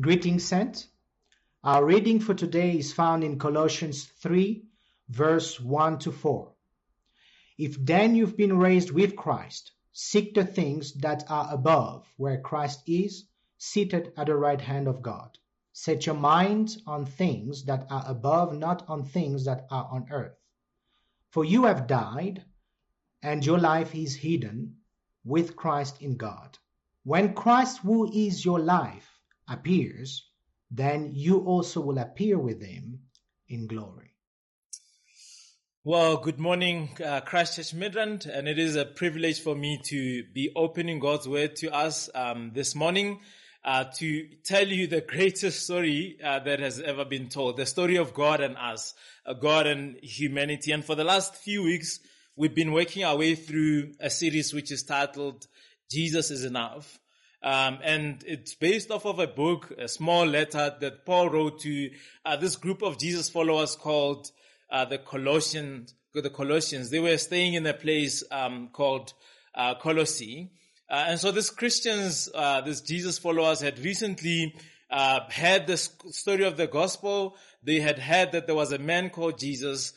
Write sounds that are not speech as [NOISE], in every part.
Greetings, sent. Our reading for today is found in Colossians 3, verse 1 to 4. If then you've been raised with Christ, seek the things that are above, where Christ is, seated at the right hand of God. Set your mind on things that are above, not on things that are on earth. For you have died, and your life is hidden with Christ in God. When Christ, who is your life, appears, then you also will appear with him in glory. Well, good morning, uh, Christchurch Midrand, and it is a privilege for me to be opening God's word to us um, this morning uh, to tell you the greatest story uh, that has ever been told, the story of God and us, uh, God and humanity. And for the last few weeks, we've been working our way through a series which is titled Jesus is Enough. Um, and it's based off of a book, a small letter that Paul wrote to uh, this group of Jesus followers called uh, the Colossians. The Colossians. They were staying in a place um, called uh, Colossae, uh, and so these Christians, uh, these Jesus followers, had recently uh, heard the story of the gospel. They had heard that there was a man called Jesus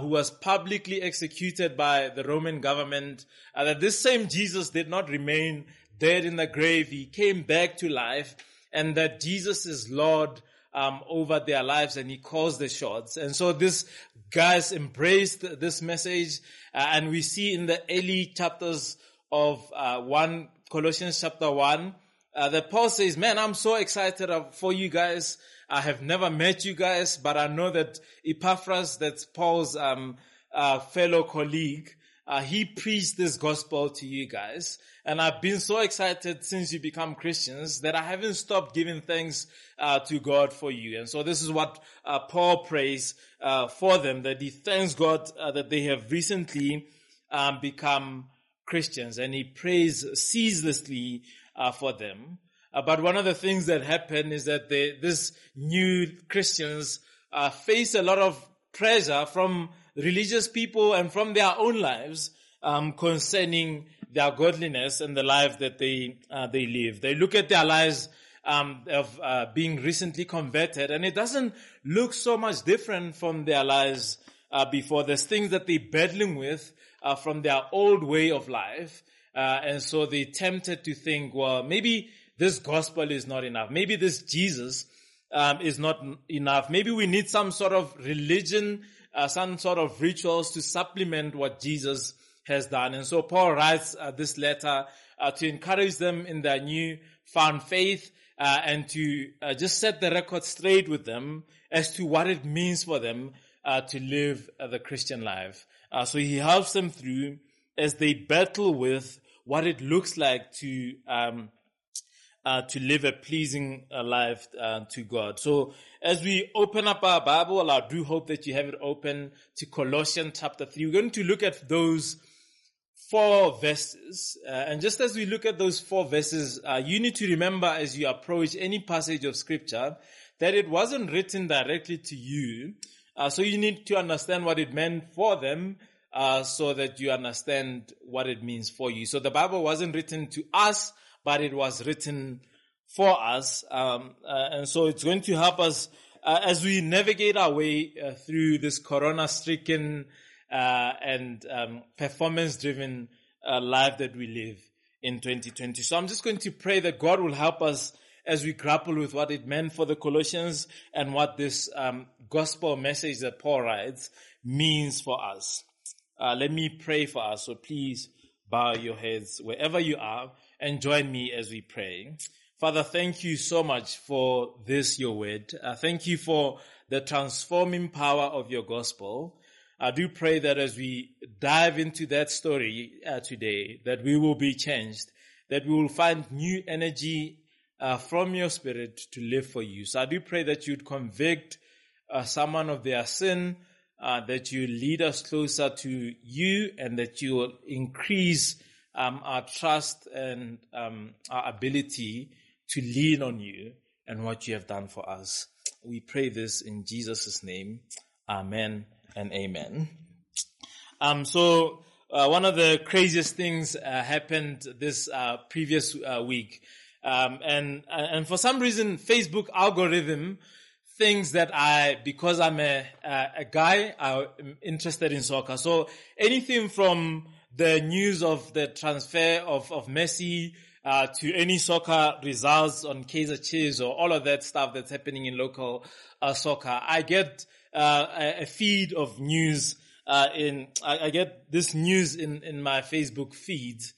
who was publicly executed by the Roman government. Uh, that this same Jesus did not remain dead in the grave. He came back to life and that Jesus is Lord um, over their lives and he calls the shots. And so this guys embraced this message uh, and we see in the early chapters of uh, 1 Colossians chapter 1 uh, that Paul says, man, I'm so excited for you guys. I have never met you guys, but I know that Epaphras, that's Paul's um, uh, fellow colleague, uh, he preached this gospel to you guys. And I've been so excited since you become Christians that I haven't stopped giving thanks uh, to God for you. And so this is what uh, Paul prays uh, for them, that he thanks God uh, that they have recently um, become Christians. And he prays ceaselessly uh, for them. but one of the things that happen is that they, this new Christians face a lot of pressure from religious people and from their own lives um, concerning their godliness and the life that they uh, they live. They look at their lives um, of uh, being recently converted, and it doesn't look so much different from their lives uh, before. There's things that they're battling with uh, from their old way of life, uh, and so they're tempted to think, well, maybe this gospel is not enough. Maybe this Jesus um, is not enough. Maybe we need some sort of religion uh, some sort of rituals to supplement what Jesus has done. And so Paul writes uh, this letter uh, to encourage them in their new found faith uh, and to uh, just set the record straight with them as to what it means for them uh, to live the Christian life. so he helps them through as they battle with what it looks like to um, uh, to live a pleasing uh, life uh, to God. So as we open up our Bible, I do hope that you have it open to Colossians chapter 3. We're going to look at those four verses. Uh, and just as we look at those four verses, uh, you need to remember as you approach any passage of scripture that it wasn't written directly to you. Uh, so you need to understand what it meant for them so that you understand what it means for you. So the Bible wasn't written to us, but it was written for us. Um, uh, and so it's going to help us uh, as we navigate our way uh, through this corona stricken uh, and um, performance driven uh, life that we live in 2020. So I'm just going to pray that God will help us as we grapple with what it meant for the Colossians and what this um, gospel message that Paul writes means for us. Uh, let me pray for us. So please bow your heads wherever you are and join me as we pray. Father, thank you so much for this, your word. Uh, thank you for the transforming power of your gospel. I do pray that as we dive into that story uh, today, that we will be changed, that we will find new energy uh, from your spirit to live for you. So I do pray that you'd convict uh, someone of their sin, uh, that you lead us closer to you, and that you will increase um, our trust and um, our ability to lean on you and what you have done for us. We pray this in Jesus' name. Amen and amen. Um, so, uh, one of the craziest things uh, happened this uh, previous uh, week. Um, and, and for some reason, Facebook algorithm thinks that I, because I'm a, a, a guy, I'm interested in soccer. So anything from the news of the transfer of, of Messi, uh, to any soccer results on Kaizer Chiefs or all of that stuff that's happening in local uh, soccer. I get uh, a, feed of news uh, in. I, I, get this news in in my Facebook feeds.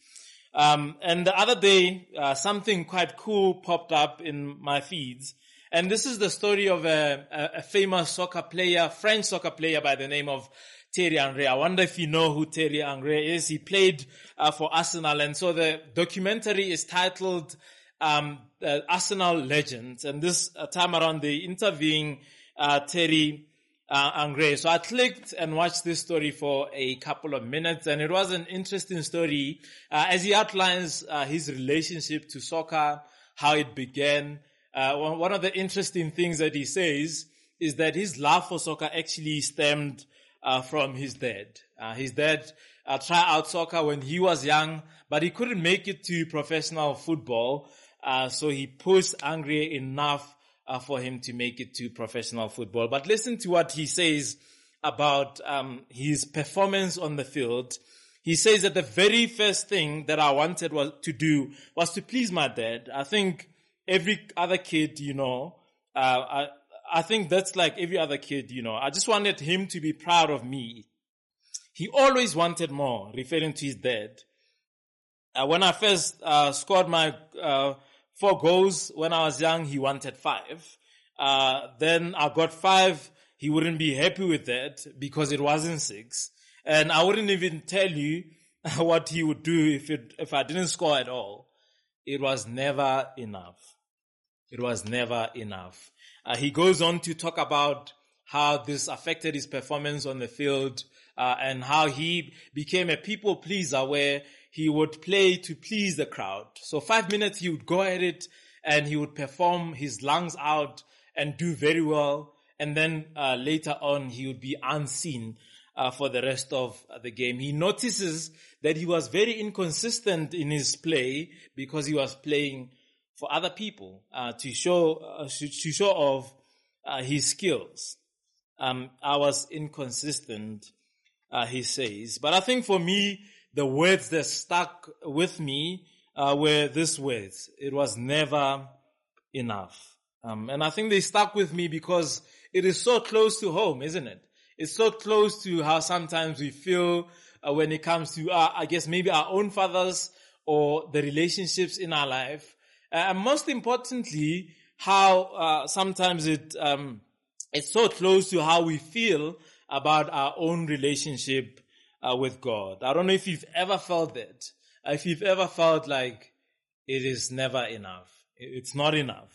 Um, and the other day, uh, something quite cool popped up in my feeds. And this is the story of a, a famous soccer player, French soccer player by the name of Thierry Henry. I wonder if you know who Thierry Henry is. He played uh, for Arsenal, and so the documentary is titled um, uh, Arsenal Legends. And this uh, time around, they interviewing uh, Thierry uh, Henry. So I clicked and watched this story for a couple of minutes, and it was an interesting story uh, as he outlines his relationship to soccer, how it began. one of the interesting things that he says is that his love for soccer actually stemmed uh, from his dad. Uh, his dad uh, tried out soccer when he was young, but he couldn't make it to professional football. Uh, so he pushed Henry enough uh, for him to make it to professional football. But listen to what he says about um, his performance on the field. He says that the very first thing that I wanted was to do was to please my dad. I think every other kid, you know, uh, I, I think that's like every other kid, you know. I just wanted him to be proud of me. He always wanted more, referring to his dad. Uh, when I first uh, scored my uh, four goals when I was young, he wanted five. Uh, then I got five. He wouldn't be happy with that because it wasn't six. And I wouldn't even tell you [LAUGHS] what he would do if it, if I didn't score at all. It was never enough. It was never enough. Uh, he goes on to talk about how this affected his performance on the field uh, and how he became a people pleaser where he would play to please the crowd. So five minutes he would go at it and he would perform his lungs out and do very well. And then uh, later on he would be unseen uh, for the rest of the game. He notices that he was very inconsistent in his play because he was playing for other people uh, to show uh, to show off uh, his skills. Um, I was inconsistent, uh, he says, but I think for me the words that stuck with me uh, were these words: "It was never enough," um, and I think they stuck with me because it is so close to home, isn't it? It's so close to how sometimes we feel uh, when it comes to, I guess, maybe our own fathers or the relationships in our life and most importantly, how uh, sometimes it um, it's so close to how we feel about our own relationship uh, with God. I don't know if you've ever felt that. If you've ever felt like it is never enough, it's not enough.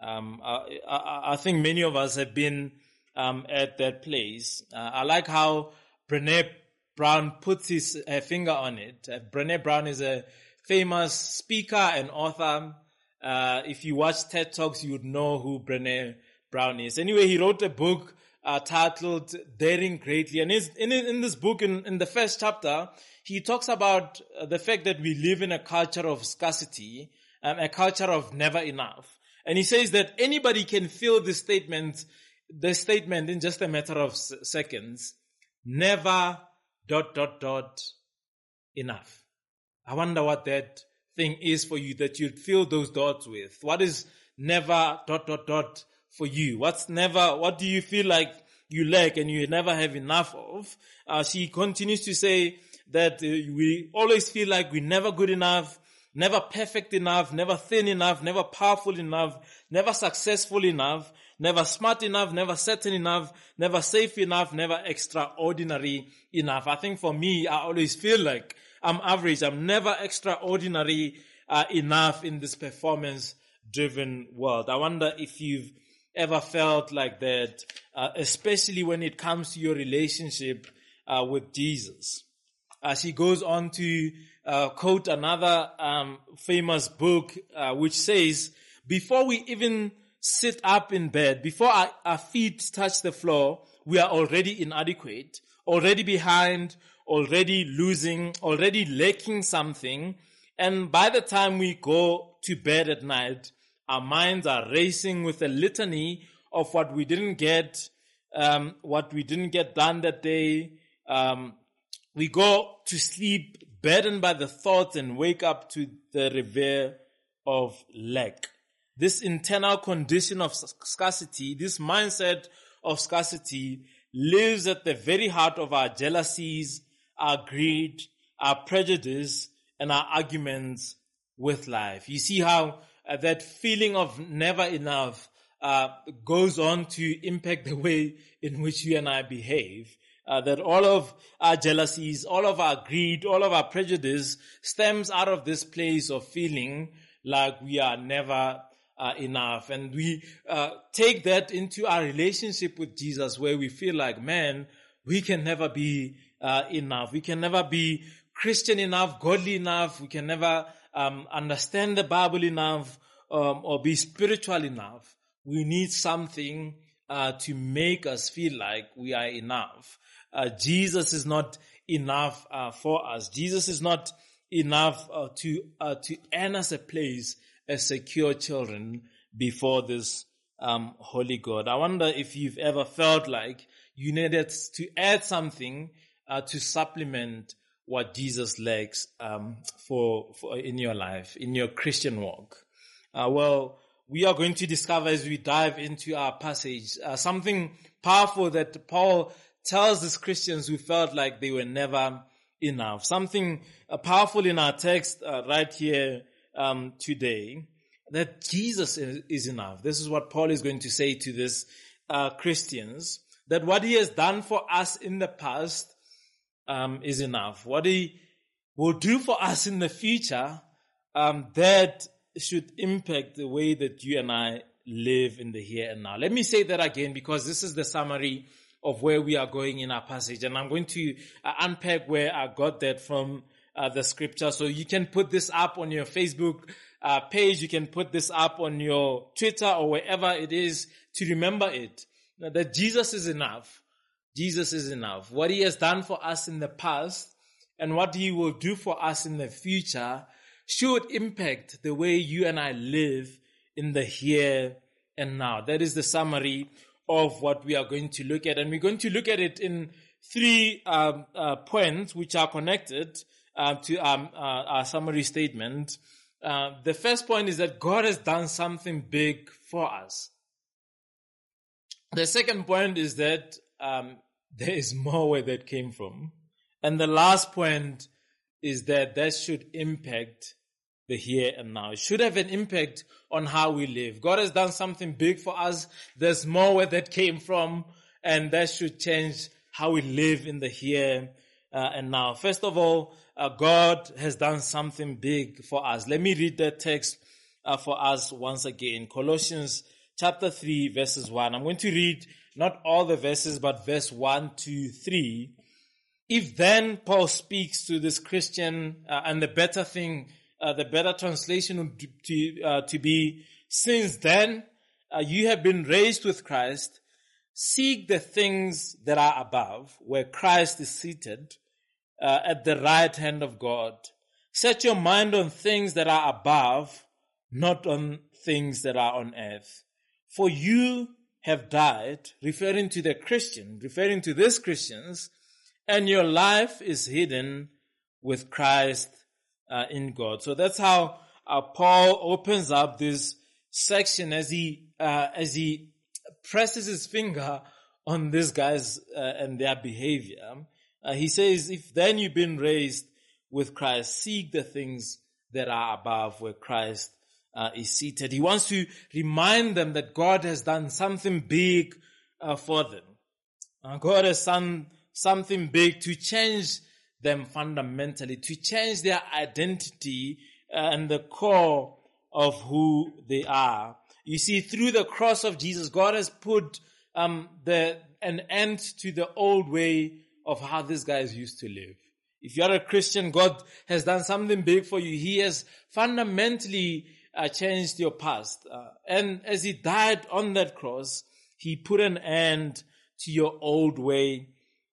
Um, I, I, I, think many of us have been um, at that place. Uh, I like how Brené Brown puts his finger on it. Uh, Brené Brown is a famous speaker and author. Uh, if you watch TED Talks, you would know who Brené Brown is. Anyway, he wrote a book uh, titled Daring Greatly. And in, in this book, in, in the first chapter, he talks about uh, the fact that we live in a culture of scarcity, um, a culture of never enough. And he says that anybody can feel this statement, the statement in just a matter of s- seconds. Never dot dot dot enough. I wonder what that thing is for you that you'd fill those dots with. What is never dot dot dot for you? What's never, what do you feel like you lack and you never have enough of? Uh, she continues to say that uh, we always feel like we're never good enough, never perfect enough, never thin enough, never powerful enough, never successful enough, never smart enough, never certain enough, never safe enough, never extraordinary enough. I think for me, I always feel like I'm average. I'm never extraordinary uh, enough in this performance driven world. I wonder if you've ever felt like that, uh, especially when it comes to your relationship uh, with Jesus. As he goes on to uh, quote another um, famous book, uh, which says, "Before we even sit up in bed, before our, our feet touch the floor, we are already inadequate, already behind, already losing, already lacking something, And by the time we go to bed at night, our minds are racing with a litany of what we didn't get, um, what we didn't get done that day. Um, we go to sleep burdened by the thoughts and wake up to the revere of lack. This internal condition of scarcity, this mindset of scarcity lives at the very heart of our jealousies, our greed, our prejudice, and our arguments with life. You see how uh, that feeling of never enough uh, goes on to impact the way in which you and I behave. Uh, that all of our jealousies, all of our greed, all of our prejudice stems out of this place of feeling like we are never uh, enough. And we uh, take that into our relationship with Jesus where we feel like, man, we can never be uh, enough. We can never be Christian enough, godly enough. We can never um, understand the Bible enough um, or be spiritual enough. We need something uh, to make us feel like we are enough. Uh, Jesus is not enough uh, for us. Jesus is not enough uh, to uh, to earn us a place as secure children before this um, holy God. I wonder if you've ever felt like you needed to add something uh, to supplement what Jesus lacks um, for, for in your life, in your Christian walk. Uh, well, we are going to discover as we dive into our passage uh, something powerful that Paul tells these Christians who felt like they were never enough. Something uh, powerful in our text uh, right here um, today that Jesus is, enough. This is what Paul is going to say to these uh, Christians that what he has done for us in the past um, is enough. What he will do for us in the future um, that should impact the way that you and I live in the here and now. Let me say that again because this is the summary of where we are going in our passage. And I'm going to uh, unpack where I got that from uh, the scripture. So you can put this up on your Facebook uh, page. You can put this up on your Twitter or wherever it is to remember it. That Jesus is enough. Jesus is enough. What he has done for us in the past and what he will do for us in the future should impact the way you and I live in the here and now. That is the summary of what we are going to look at. And we're going to look at it in three um, uh, points which are connected uh, to um, uh, our summary statement. Uh, the first point is that God has done something big for us. The second point is that um, there is more where that came from. And the last point is that that should impact the here and now. It should have an impact on how we live. God has done something big for us. There's more where that came from and that should change how we live in the here uh, and now. First of all, uh, God has done something big for us. Let me read that text uh, for us once again. Colossians chapter 3 verses 1. I'm going to read not all the verses, but verse 1 to 3. If then Paul speaks to this Christian, uh, and the better thing uh, the better translation would to, uh, to be, since then uh, you have been raised with Christ, seek the things that are above, where Christ is seated uh, at the right hand of God. Set your mind on things that are above, not on things that are on earth. For you have died, referring to the Christian, referring to these Christians, and your life is hidden with Christ uh, in God. So that's how uh, Paul opens up this section as he uh, as he presses his finger on these guys uh, and their behavior. Uh, he says, "If then you've been raised with Christ, seek the things that are above, where Christ uh, is seated." He wants to remind them that God has done something big for them. God has done something big to change them fundamentally, to change their identity uh, and the core of who they are. You see, through the cross of Jesus, God has put um, the an end to the old way of how these guys used to live. If you're a Christian, God has done something big for you. He has fundamentally uh, changed your past. Uh, and as He died on that cross, He put an end to your old way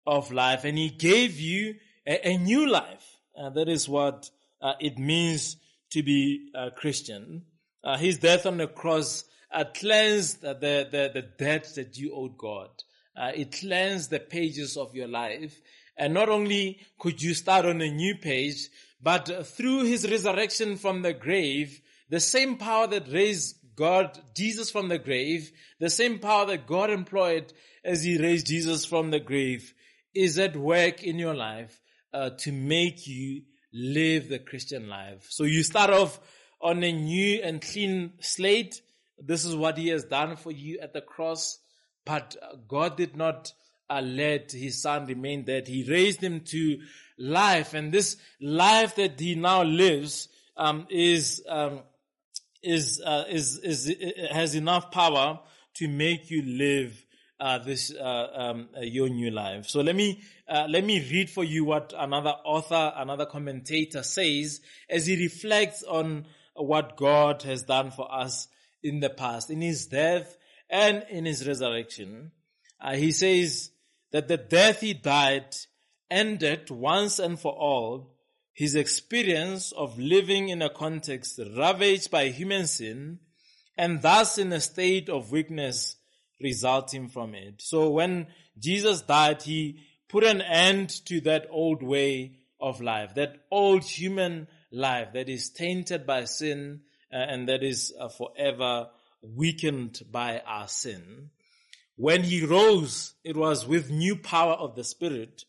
of life and He gave you a, a new life. Uh, that is what uh, it means to be a Christian. Uh, his death on the cross uh, cleansed the, the, the debt that you owed God. It cleansed the pages of your life. And not only could you start on a new page, but through his resurrection from the grave, the same power that raised God, Jesus from the grave, the same power that God employed as he raised Jesus from the grave is at work in your life uh, to make you live the Christian life. So you start off on a new and clean slate. This is what he has done for you at the cross. But God did not uh, let his son remain dead. He raised him to life. And this life that he now lives um, is, um, is, uh, is, is, has enough power to make you live uh, this uh, um, uh, your new life. So let me uh, let me read for you what another author, another commentator says as he reflects on what God has done for us in the past, in His death and in His resurrection. He says that the death He died ended once and for all his experience of living in a context ravaged by human sin and thus in a state of weakness resulting from it. So when Jesus died, he put an end to that old way of life, that old human life that is tainted by sin uh, and that is uh, forever weakened by our sin. When he rose, it was with new power of the Spirit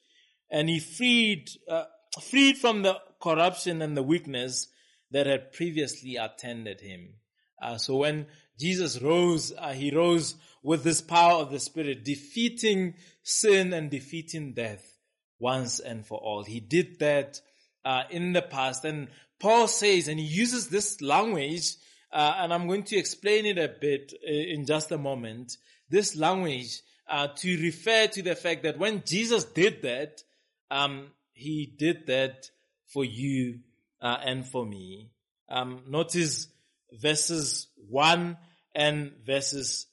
and he freed, uh, freed from the corruption and the weakness that had previously attended him. Uh, so when Jesus rose, uh, he rose with this power of the Spirit, defeating sin and defeating death once and for all. He did that uh, in the past. And Paul says, and he uses this language, uh, and I'm going to explain it a bit uh, in just a moment, this language uh, to refer to the fact that when Jesus did that, um, he did that for you uh, and for me. Um, notice verses 1 and verses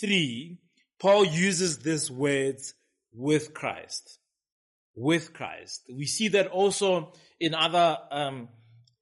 3, Paul uses these words with Christ. With Christ. We see that also in other um,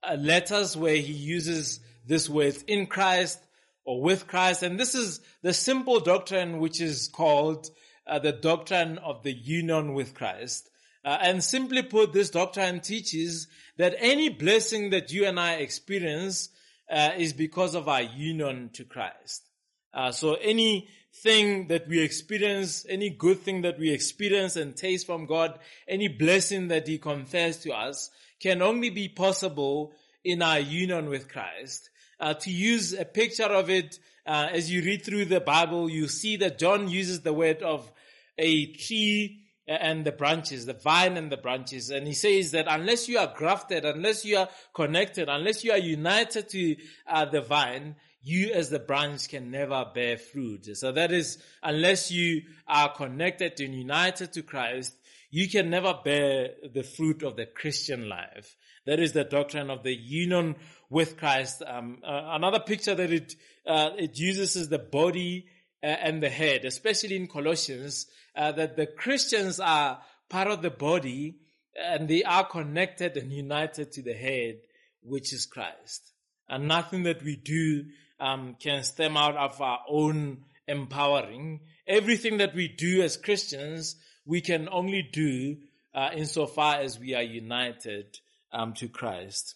uh, letters where he uses this word in Christ or with Christ. And this is the simple doctrine which is called uh, the doctrine of the union with Christ. Uh, and simply put, this doctrine teaches that any blessing that you and I experience uh, is because of our union to Christ. Uh, so anything that we experience, any good thing that we experience and taste from God, any blessing that He confers to us can only be possible in our union with Christ. Uh, to use a picture of it, uh, as you read through the Bible, you see that John uses the word of a tree and the branches, the vine and the branches. And he says that unless you are grafted, unless you are connected, unless you are united to uh, the vine, you as the branch can never bear fruit. So that is, unless you are connected and united to Christ, you can never bear the fruit of the Christian life. That is the doctrine of the union with Christ. Um, uh, another picture that it uh, it uses is the body and the head, especially in Colossians, uh, that the Christians are part of the body and they are connected and united to the head, which is Christ. And nothing that we do um, can stem out of our own empowering. Everything that we do as Christians, we can only do uh, insofar as we are united um, to Christ.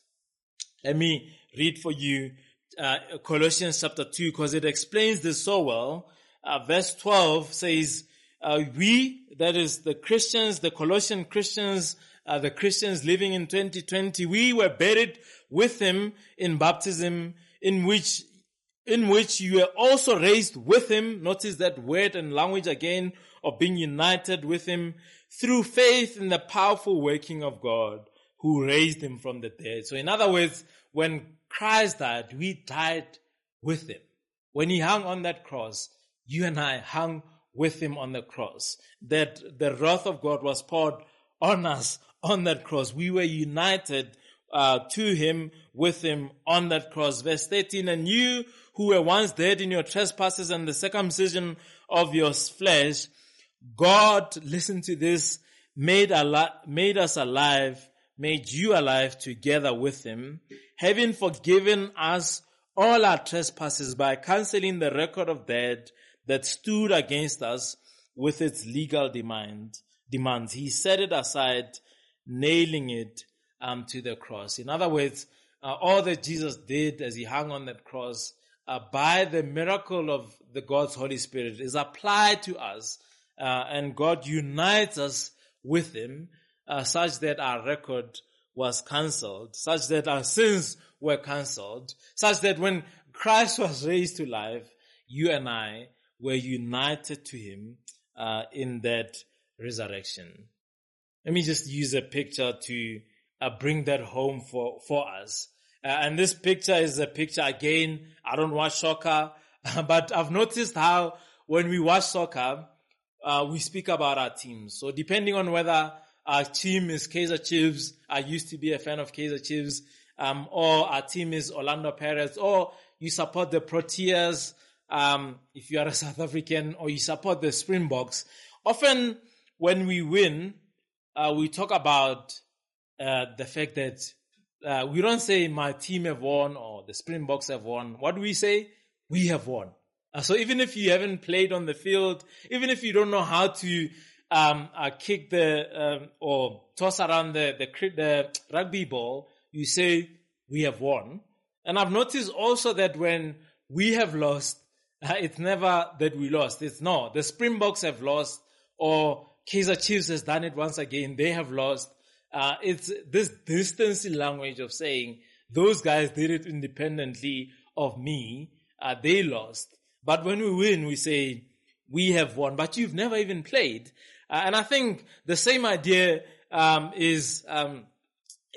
Let me read for you uh, Colossians chapter 2 because it explains this so well. Uh, verse 12 says, uh, we, that is the Christians, the Colossian Christians, uh, the Christians living in 2020, we were buried with him in baptism in which in which you were also raised with him. Notice that word and language again of being united with him through faith in the powerful working of God who raised him from the dead. So in other words, when Christ died, we died with him. When he hung on that cross, you and I hung with him on the cross. That the wrath of God was poured on us on that cross. We were united uh, to him, with him on that cross. Verse 13, and you who were once dead in your trespasses and the circumcision of your flesh, God, listen to this, made, al- made us alive made you alive together with him, having forgiven us all our trespasses by canceling the record of debt that stood against us with its legal demand, demands. He set it aside, nailing it um, to the cross. In other words, uh, all that Jesus did as he hung on that cross uh, by the miracle of the God's Holy Spirit is applied to us, uh, and God unites us with Him, uh, such that our record was cancelled, such that our sins were cancelled, such that when Christ was raised to life, you and I were united to Him uh, in that resurrection. Let me just use a picture to uh, bring that home for for us. Uh, and this picture is a picture again. I don't watch soccer, [LAUGHS] but I've noticed how when we watch soccer, uh, we speak about our teams. So depending on whether our team is Kaizer Chiefs, I used to be a fan of Kaizer Chiefs, um, or our team is Orlando Pirates, or you support the Proteas, um, if you are a South African, or you support the Springboks. Often when we win, uh, we talk about uh, the fact that uh, we don't say my team have won or the Springboks have won. What do we say? We have won. Uh, so even if you haven't played on the field, even if you don't know how to um, uh, kick the um, or toss around the, the the rugby ball, you say we have won. And I've noticed also that when we have lost, [LAUGHS] uh, it's never that we lost. It's no, the Springboks have lost or Kaizer Chiefs has done it once again. They have lost. Uh, it's this distancing language of saying those guys did it independently of me. Uh, they lost. But when we win, we say we have won, but you've never even played. Uh, and I think the same idea um, is um,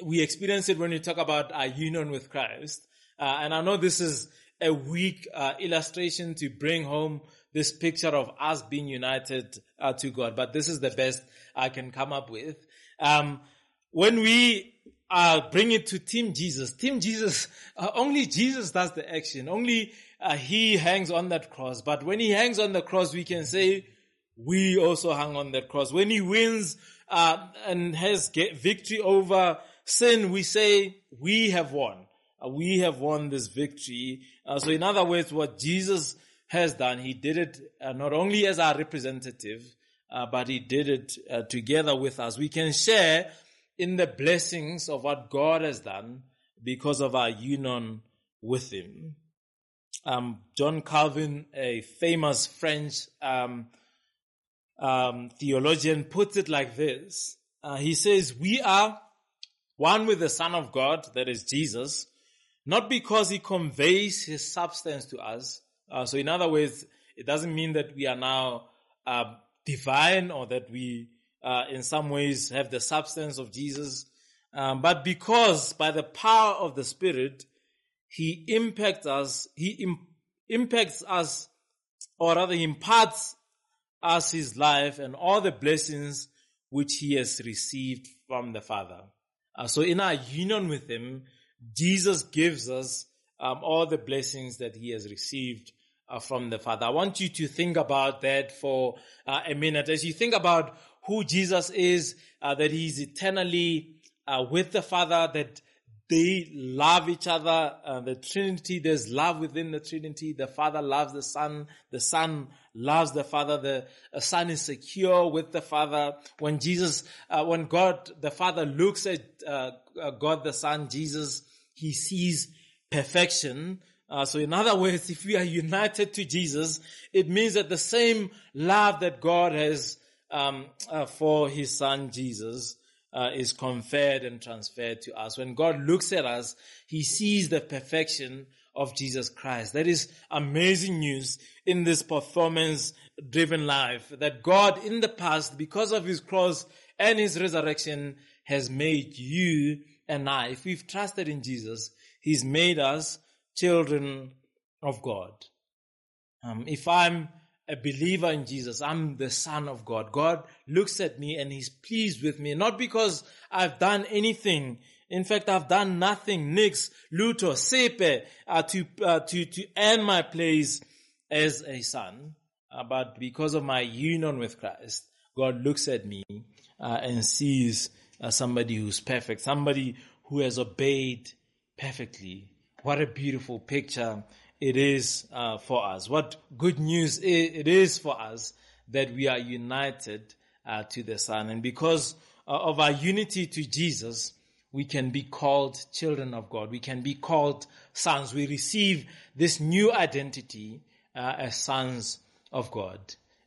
we experience it when we talk about our union with Christ. Uh, and I know this is a weak uh, illustration to bring home this picture of us being united uh, to God, but this is the best I can come up with. Um, when we uh, bring it to Team Jesus, Team Jesus, [LAUGHS] uh, only Jesus does the action. Only He hangs on that cross. But when He hangs on the cross, we can say, we also hang on that cross. When He wins uh, and has victory over sin, we say, we have won. Uh, we have won this victory. Uh, so in other words, what Jesus has done, He did it not only as our representative, but He did it together with us. We can share in the blessings of what God has done because of our union with Him. Um, John Calvin, a famous French um, um, theologian, puts it like this. Uh, he says, We are one with the Son of God, that is Jesus, not because He conveys His substance to us. Uh, so, in other words, it doesn't mean that we are now uh, divine or that we uh, in some ways have the substance of Jesus, um, but because by the power of the Spirit, He impacts us, He Im- impacts us, or rather, He imparts us His life and all the blessings which He has received from the Father. Uh, so, in our union with Him, Jesus gives us um, all the blessings that He has received uh, from the Father. I want you to think about that for uh, a minute. As you think about who Jesus is, uh, that he's eternally uh, with the Father, that they love each other, uh, the Trinity, there's love within the Trinity. The Father loves the Son, the Son loves the Father, the uh, Son is secure with the Father. When Jesus, uh, when God, the Father looks at uh, God the Son, Jesus, he sees perfection. Uh, so in other [LAUGHS] words, if we are united to Jesus, it means that the same love that God has um, uh, for his son Jesus uh, is conferred and transferred to us. When God looks at us, he sees the perfection of Jesus Christ. That is amazing news in this performance driven life that God in the past, because of his cross and his resurrection, has made you and I, if we've trusted in Jesus, he's made us children of God. Um, if I'm a believer in Jesus. I'm the son of God. God looks at me and he's pleased with me, not because I've done anything. In fact, I've done nothing, nix, luto, sepe, uh, to, uh, to, to earn my place as a son. Uh, but because of my union with Christ, God looks at me uh, and sees uh, somebody who's perfect, somebody who has obeyed perfectly. What a beautiful picture it is uh, for us. What good news it is for us that we are united to the Son. And because of our unity to Jesus, we can be called children of God. We can be called sons. We receive this new identity uh, as sons of God.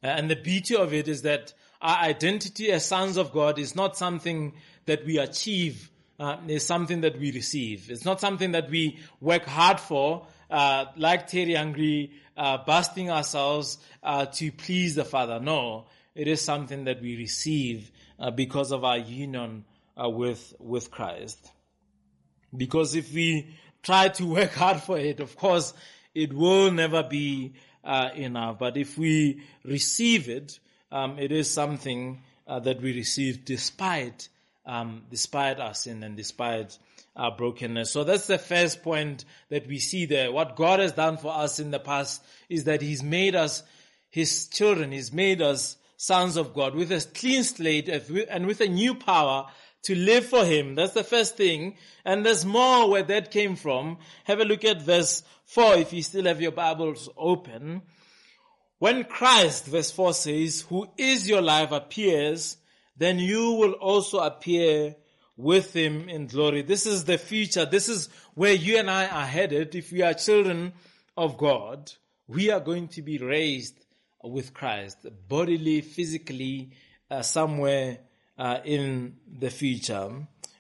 And the beauty of it is that our identity as sons of God is not something that we achieve, uh, it's something that we receive. It's not something that we work hard for, uh, like Thierry Henry, uh, busting ourselves uh, to please the Father. No, it is something that we receive uh, because of our union uh, with with Christ. Because if we try to [LAUGHS] work hard for it, of course, it will never be uh, enough. But if we receive it, um, it is something uh, that we receive despite um, despite our sin and despite our brokenness. So that's the first point that we see there. What God has done for us in the past is that He's made us His children. He's made us sons of God with a clean slate and with a new power to live for Him. That's the first thing. And there's more where that came from. Have a look at verse 4 if you still have your Bibles open. When Christ, verse 4 says, who is your life appears, then you will also appear with him in glory. This is the future. This is where you and I are headed. If we are children of God, we are going to be raised with Christ, bodily, physically, uh, somewhere uh, in the future.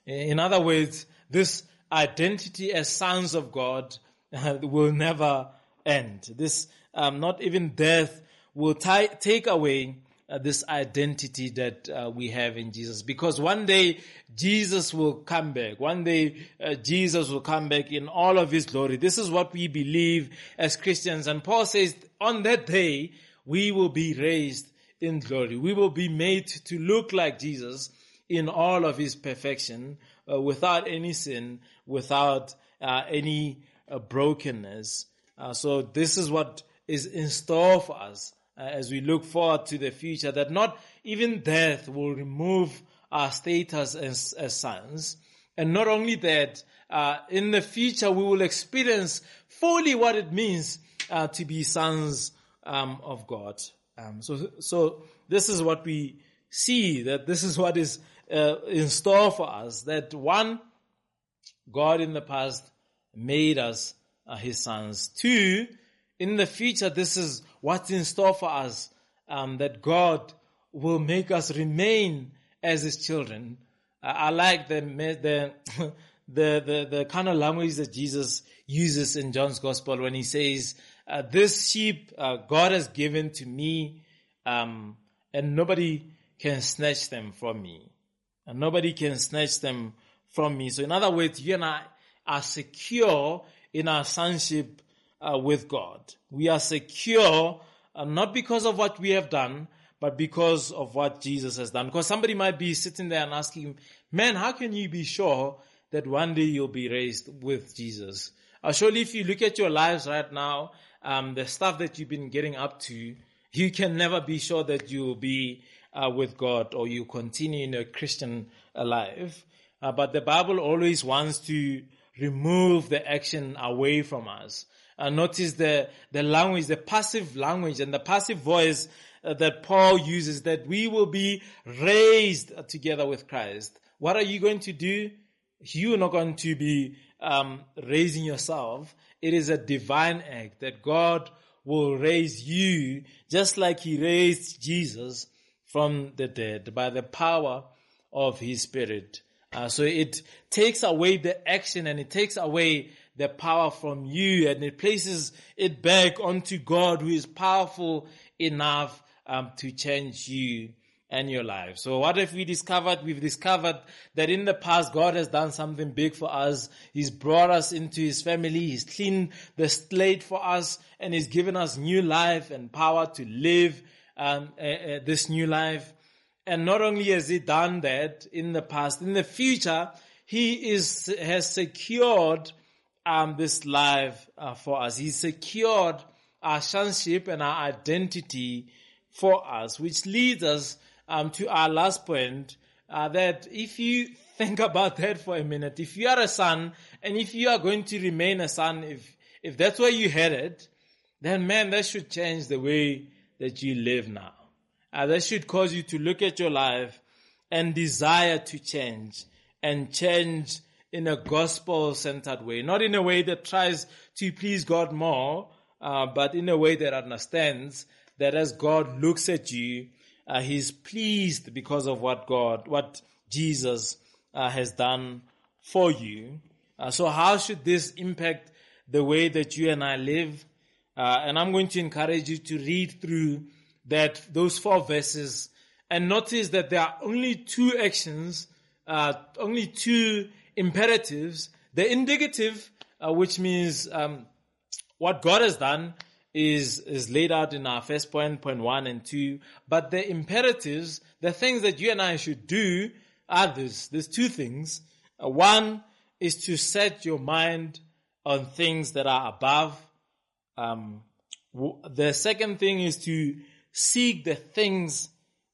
In other words, this identity as sons of God uh, will never end. This, um, not even death will t- take away uh, this identity that uh, we have in Jesus. Because one day Jesus will come back. One day uh, Jesus will come back in all of his glory. This is what we believe as Christians. And Paul says on that day, we will be raised in glory. We will be made to look like Jesus in all of his perfection, uh, without any sin, without uh, any uh, brokenness. so this is what is in store for us uh, as we look forward to the future that not even death will remove our status as, as sons. And not only that, uh, in the future we will experience fully what it means uh, to be sons um, of God. Um, so, so this is what we see that this is what is uh, in store for us. That one, God in the past made us uh, His sons. Two, in the future, this is what's in store for us, um, that God will make us remain as His children. I, I like the, the, [LAUGHS] the, the, the kind of language that Jesus uses in John's gospel when he says, uh, this sheep uh, God has given to me, um, and nobody can snatch them from me. And nobody can snatch them from me. So in other words, you and I are secure in our sonship uh, with God. We are secure uh, not because of what we have done, but because of what Jesus has done. Because somebody might be sitting there and asking, man, how can you be sure that one day you'll be raised with Jesus? Uh, surely if you look at your lives right now, um, the stuff that you've been getting up to, you can never be sure that you will be uh, with God or you continue in a Christian life. Uh, but the Bible always wants to remove the action away from us. Uh, notice the, the language, the passive language and the passive voice uh, that Paul uses that we will be raised together with Christ. What are you going to do? You're not going to be um, raising yourself. It is a divine act that God will raise you just like he raised Jesus from the dead by the power of his spirit. Uh, so it takes away the action and it takes away the power from you and it places it back onto God who is powerful enough um, to change you and your life. So what have we discovered? We've discovered that in the past God has done something big for us. He's brought us into His family. He's cleaned the slate for us and He's given us new life and power to live um, uh, uh, this new life. And not only has He done that in the past, in the future, He is has secured um, this life uh, for us. He secured our sonship and our identity for us, which leads us um, to our last point, uh, that if you [LAUGHS] think about that for a minute, if you are a son and if you are going to remain a son, if, if that's where you headed, then man, that should change the way that you live now. Uh, that should cause you to look at your life and desire to change and change in a gospel centered way, not in a way that tries to please God more, uh, but in a way that understands that as God looks at you, uh, He's pleased because of what God, what Jesus uh, has done for you. Uh, so how should this impact the way that you and I live? Uh, and I'm going to encourage you to read through that, those four verses and notice that there are only two actions, uh, only two imperatives. The indicative, uh, which means um, what God has done, is is laid out in our first point, point one and two. But the imperatives, the things that you and I should do, are this. There's two things. One is to set your mind on things that are above. Um, the second thing is to seek the things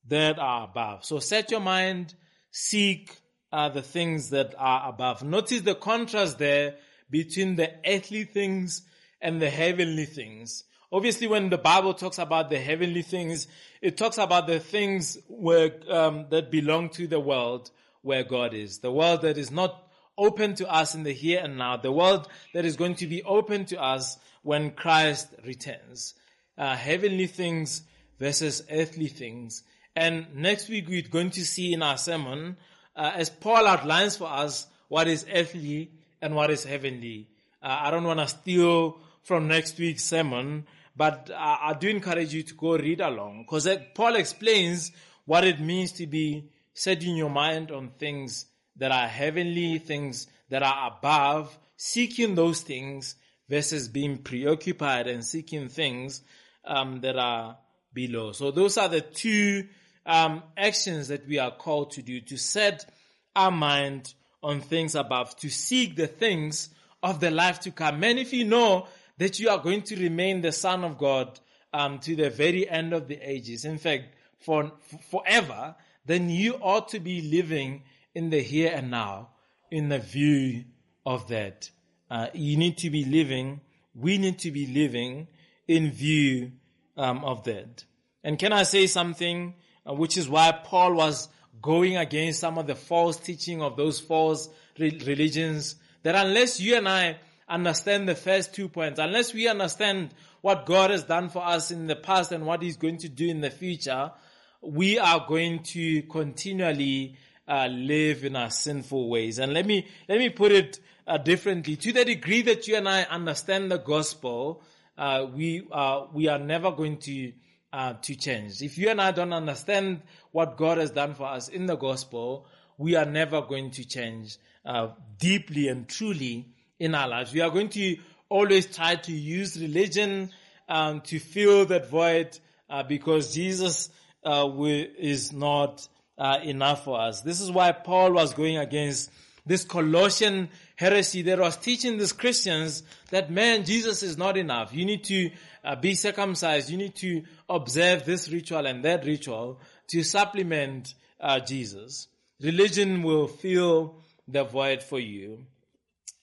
that are above. So set your mind, seek uh, the things that are above. Notice the contrast there between the earthly things and the heavenly things. Obviously, when the Bible talks about the heavenly things, it talks about the things where um, that belong to the world where God is, the world that is not open to us in the here and now, the world that is going to be open to us when Christ returns. Uh, heavenly things versus earthly things. And next week we're going to see in our sermon, uh, as Paul outlines for us what is earthly and what is heavenly. Uh, I don't want to steal from next week's sermon, but I, I do encourage you to go read along because Paul explains what it means to be setting your mind on things that are heavenly, things that are above, seeking those things versus being preoccupied and seeking things um, that are below. So those are the two um, actions that we are called to do to set our mind on things above, to seek the things of the life to come. And if you know that you are going to remain the Son of God um, to the very end of the ages, in fact, for, for forever, then you ought to be living in the here and now in the view of that. Uh, you need to be living, we need to be living in view um, of that. And can I say something uh, which is why Paul was going against some of the false teaching of those false re- religions. That unless you and I understand the first two points, unless we understand what God has done for us in the past and what He's going to do in the future, we are going to continually uh, live in our sinful ways. And let me let me put it uh, differently. To the degree that you and I understand the gospel, uh, we uh, we are never going to uh, to change. If you and I don't understand what God has done for us in the gospel, we are never going to change uh, deeply and truly in our lives. We are going to always try to use religion um, to fill that void uh, because Jesus uh, is not uh, enough for us. This is why Paul was going against this Colossian heresy that was teaching these Christians that man, Jesus is not enough. You need to uh, be circumcised. You need to observe this ritual and that ritual to supplement uh, Jesus. Religion will fill the void for you.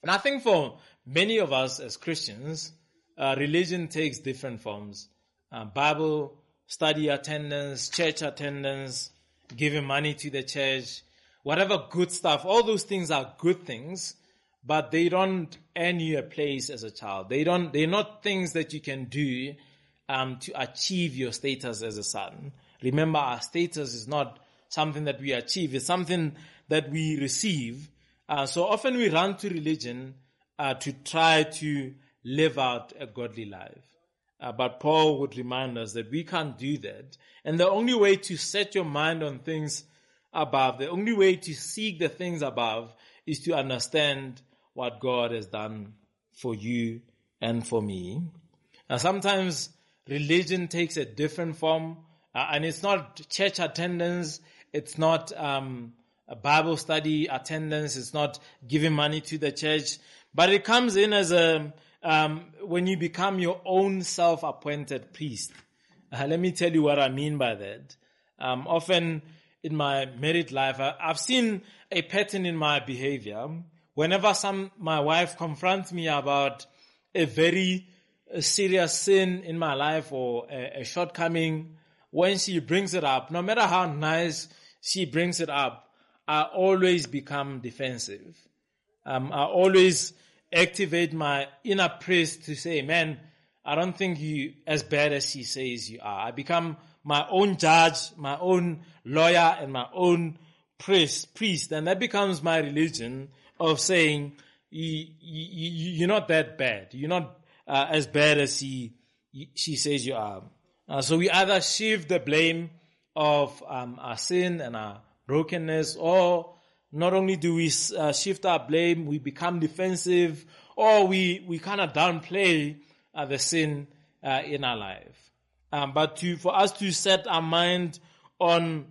And I think for many of us as Christians, uh, religion takes different forms. Uh, Bible study attendance, church attendance, giving money to the church, whatever good stuff, all those things are good things, but they don't earn you a place as a child. They don't, they're not things that you can do, um, to achieve your status as a son. Remember, our status is not something that we achieve. It's something that we receive. Uh, so often we run to religion, uh, to try to live out a godly life. Uh, but Paul would remind us that we can't do that. And the only way to set your mind on things above, the only way to seek the things above is to understand what God has done for you and for me. Now sometimes religion takes a different form, uh, and it's not church attendance, it's not um, a Bible study attendance, it's not giving money to the church, but it comes in as a um, when you become your own self-appointed priest. Uh, let me tell you what I mean by that. Um, often in my married life, I, I've seen a pattern in my behavior. Whenever some, my wife confronts me about a very serious sin in my life or a, a shortcoming, when she brings it up, no matter how nice she brings it up, I always become defensive. Um, I always activate my inner priest to say, man, I don't think you as bad as he says you are. I become my own judge, my own lawyer, and my own priest, priest, and that becomes my religion of saying, you, you, are not that bad. You're not uh, as bad as he, she says you are. Uh, so we either shift the blame of um, our sin and our brokenness, or not only do we uh, shift our blame, we become defensive, or we, we kind of downplay uh, the sin uh, in our life. Um, but to, for us to set our mind on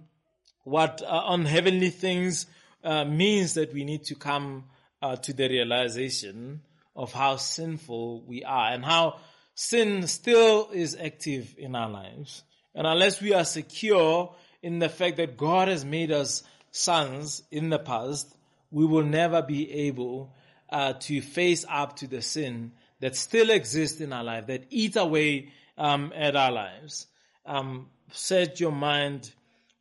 what, uh, on heavenly things, uh, means that we need to come uh, to the realization of how sinful we are and how sin still is active in our lives. And unless we are secure in the fact that God has made us sons in the past, we will never be able uh, to face up to the sin that still exists in our life, that eat away um, at our lives. Um, set your mind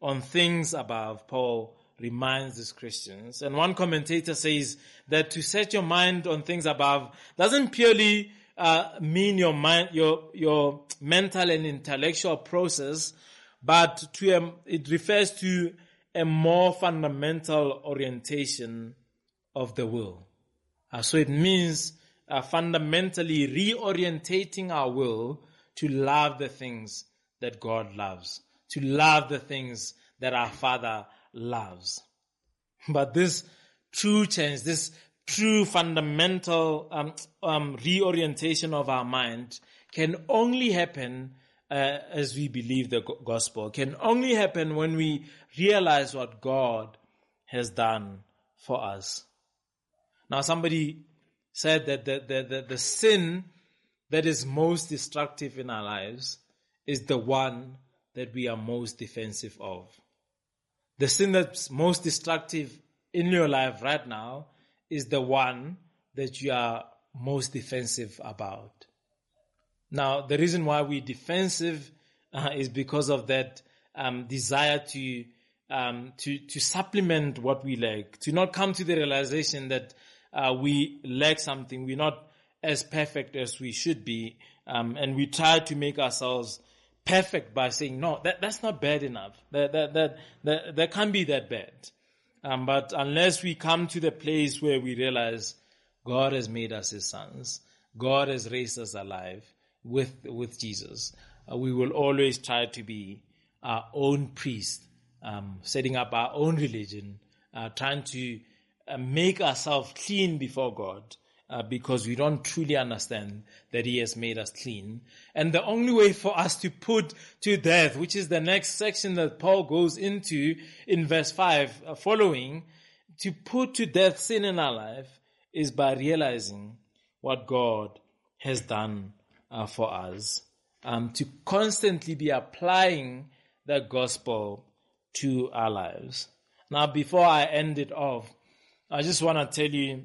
on things above, Paul reminds these Christians. And one commentator says that to set your mind on things above doesn't purely uh, mean your mind, your your mental and intellectual process, but to um, it refers to a more fundamental orientation of the will. Uh, so it means uh, fundamentally reorientating our will to love the things that God loves, to love the things that our Father loves. But this true change, this true fundamental um, um, reorientation of our mind can only happen uh, as we believe the gospel, can only happen when we realize what God has done for us. Now, somebody said that the, the, the, the sin that is most destructive in our lives is the one that we are most defensive of. The sin that's most destructive in your life right now is the one that you are most defensive about. Now, the reason why we're defensive uh, is because of that um, desire to um, to to supplement what we lack, to not come to the realization that uh, we lack something. We're not as perfect as we should be, um, and we try to make ourselves perfect by saying, no, that, that's not bad enough. That, that, that, that, that can't be that bad. Um, but unless we come to the place where we realize God has made us his sons, God has raised us alive with, with Jesus, uh, we will always try to be our own priest, um, setting up our own religion, uh, trying to uh, make ourselves clean before God, uh, because we don't truly understand that He has made us clean. And the only way for us to put to death, which is the next section that Paul goes into in verse 5 uh, following, to put to death sin in our life is by realizing what God has done uh, for us. Um, to constantly be applying the gospel to our lives. Now, before I end it off, I just want to tell you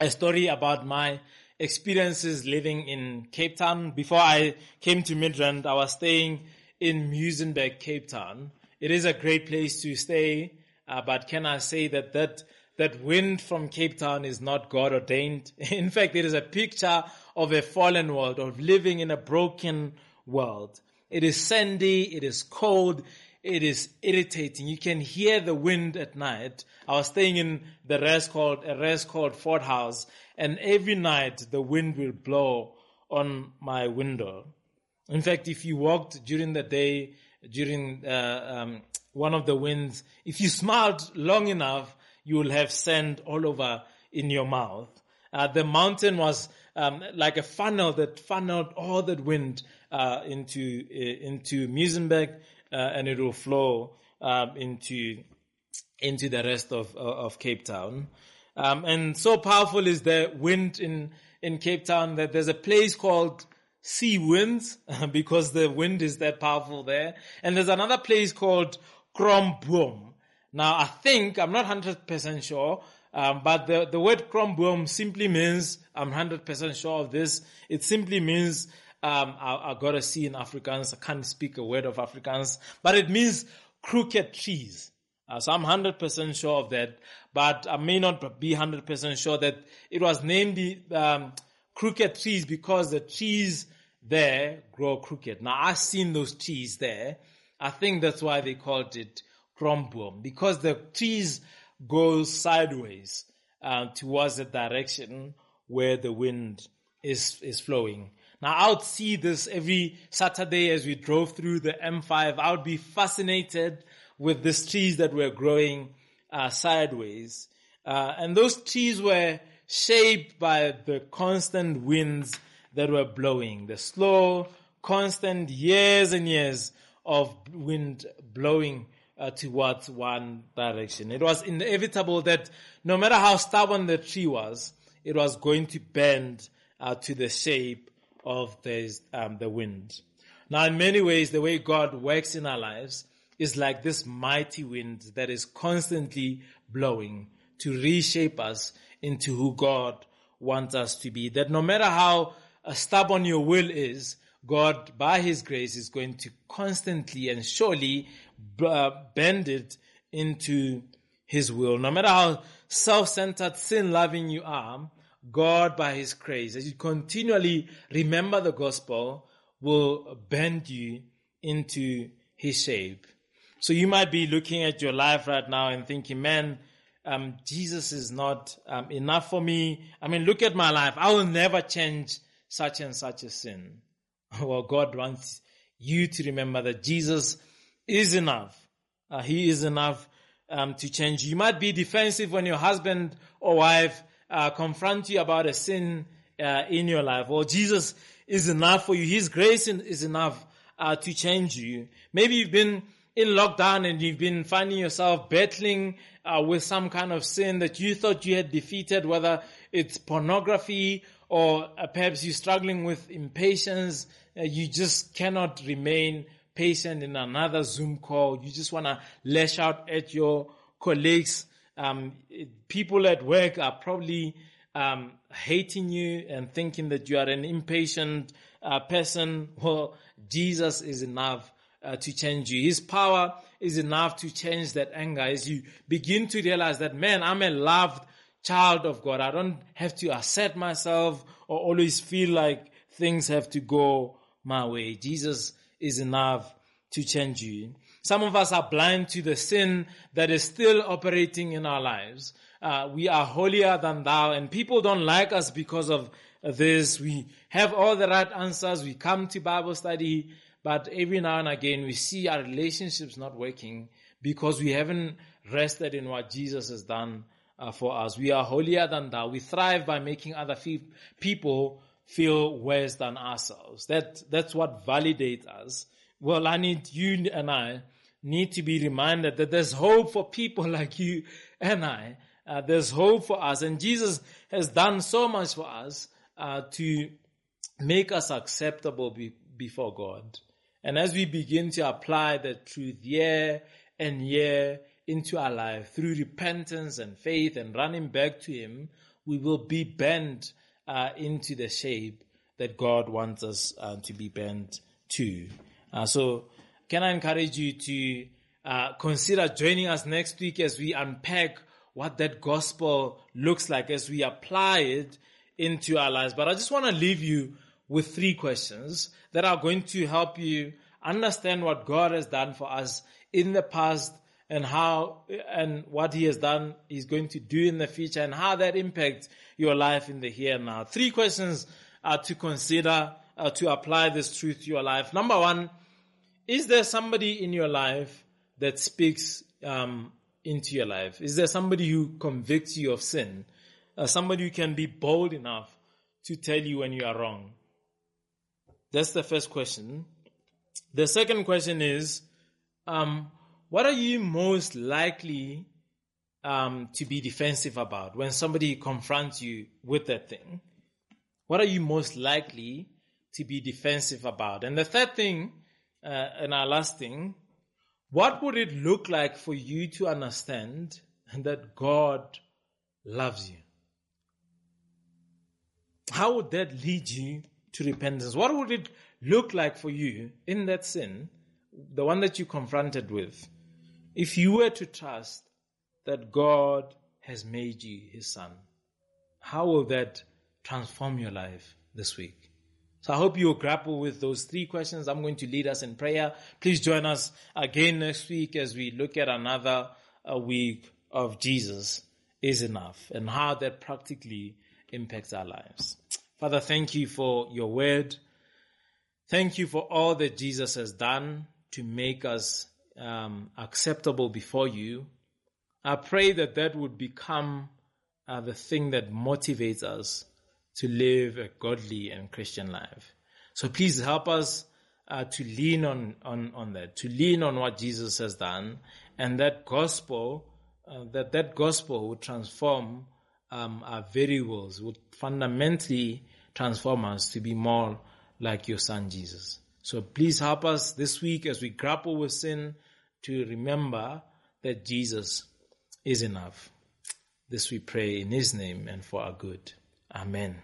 a story about my experiences living in Cape Town. Before I came to Midrand, I was staying in Muizenberg, Cape Town. It is a great place to stay, uh, but can I say that that that wind from Cape Town is not God ordained? [LAUGHS] In fact, it is a picture of a fallen world, of living in a broken world. It is sandy, it is cold, it is irritating. You can hear the wind at night. I was staying in the rest called, a rest called Fort House, and every night the wind will blow on my window. In fact, if you walked during the day, during uh, um, one of the winds, if you smiled long enough, you will have sand all over in your mouth. Uh, the mountain was um, like a funnel that funneled all that wind uh, into uh, into Muizenberg uh, and it will flow um, into into the rest of of Cape Town. Um, and so powerful is the wind in in Cape Town that there's a place called Sea Winds [LAUGHS] because the wind is that powerful there. And there's another place called Kromboom. Now, I think, I'm not 100% sure, um, but the, the word kromboom simply means, I'm 100% sure of this, it simply means, um, I, I gotta see in Afrikaans, I can't speak a word of Afrikaans, but it means crooked trees. Uh, so I'm 100% sure of that, but I may not be 100% sure that it was named the, um, crooked trees because the trees there grow crooked. Now I've seen those trees there. I think that's why they called it kromboom because the trees go sideways uh, towards the direction where the wind is is flowing. Now I would see this every Saturday as we drove through the M5. I would be fascinated with these trees that were growing uh, sideways, uh, and those trees were shaped by the constant winds that were blowing, the slow, constant years and years of wind blowing uh, towards one direction. It was inevitable that no matter how stubborn the tree was, it was going to bend uh, to the shape of the, um, the wind. Now, in many ways, the way God works in our lives is like this mighty wind that is constantly blowing to reshape us into who God wants us to be. That no matter how uh, stubborn your will is, God, by His grace, is going to constantly and surely uh, bend it into His will. No matter how self-centered, sin-loving you are, God, by His grace, as you continually remember the gospel, will bend you into His shape. So you might be looking at your life right now and thinking, man, um, Jesus is not um, enough for me. I mean, look at my life. I will never change such and such a sin. [LAUGHS] Well, God wants you to remember that Jesus is enough. Uh, he is enough um, to change you. Might be defensive when your husband or wife uh, confront you about a sin uh, in your life. Well, Jesus is enough for you. His grace is enough uh, to change you. Maybe you've been in lockdown and you've been finding yourself battling uh, with some kind of sin that you thought you had defeated, whether it's pornography or uh, perhaps you're struggling with impatience, you just cannot remain patient in another Zoom call. You just want to lash out at your colleagues. Um, people at work are probably um, hating you and thinking that you are an impatient uh, person. Well, Jesus is enough uh, to change you. His power is enough to change that anger as you begin to realize that, man, I'm a loved child of God. I don't have to assert myself or always feel like things have to go my way. Jesus is enough to change you. Some of us are blind to the sin that is still operating in our lives. Uh, we are holier than thou and people don't like us because of this. We have all the right answers. We come to Bible study but every now and again, we see our relationships not working because we haven't rested in what Jesus has done uh, for us. We are holier than thou. We thrive by making other fe- people feel worse than ourselves. That, that's what validates us. Well, I need you and I need to be reminded that there's hope for people [LAUGHS] like you and I. Uh, there's hope for us. And Jesus has done so much for us uh, to make us acceptable be- before God. And as we begin to apply the truth year and year into our life through repentance and faith and running back to Him, we will be bent uh, into the shape that God wants us uh, to be bent to. Uh, so, can I encourage you to uh, consider joining us next week as we unpack what that gospel looks like as we apply it into our lives? But I just want to leave you with three questions that are going to help you understand what God has done for us in the past and how and what he has done he's going to do in the future and how that impacts your life in the here and now. Three questions are to consider uh, to apply this truth to your life. Number one, is there somebody in your life that speaks um, into your life? Is there somebody who convicts you of sin? Uh, somebody who can be bold enough to tell you when you are wrong? That's the first question. The second question is, um, what are you most likely um, to be defensive about when somebody confronts you with that thing? What are you most likely to be defensive about? And the third thing, uh, and our last thing, what would it look like for you to understand that God loves you? How would that lead you to repentance? What would it look like for you in that sin, the one that you confronted with, if you were to trust that God has made you his son? How will that transform your life this week? So I hope you'll grapple with those three questions. I'm going to lead us in prayer. Please join us again next week as we look at another uh, week of Jesus is enough and how that practically impacts our lives. Father, thank you for your word. Thank you for all that Jesus has done to make us um, acceptable before you. I pray that that would become uh, the thing that motivates us to live a godly and Christian life. So please help us uh, to lean on, on, on that, to lean on what Jesus has done and that gospel, uh, that that gospel would transform um, our very wills, would fundamentally transform us to be more like your son Jesus. So please help us this week as we grapple with sin to remember that Jesus is enough. This we pray in his name and for our good. Amen.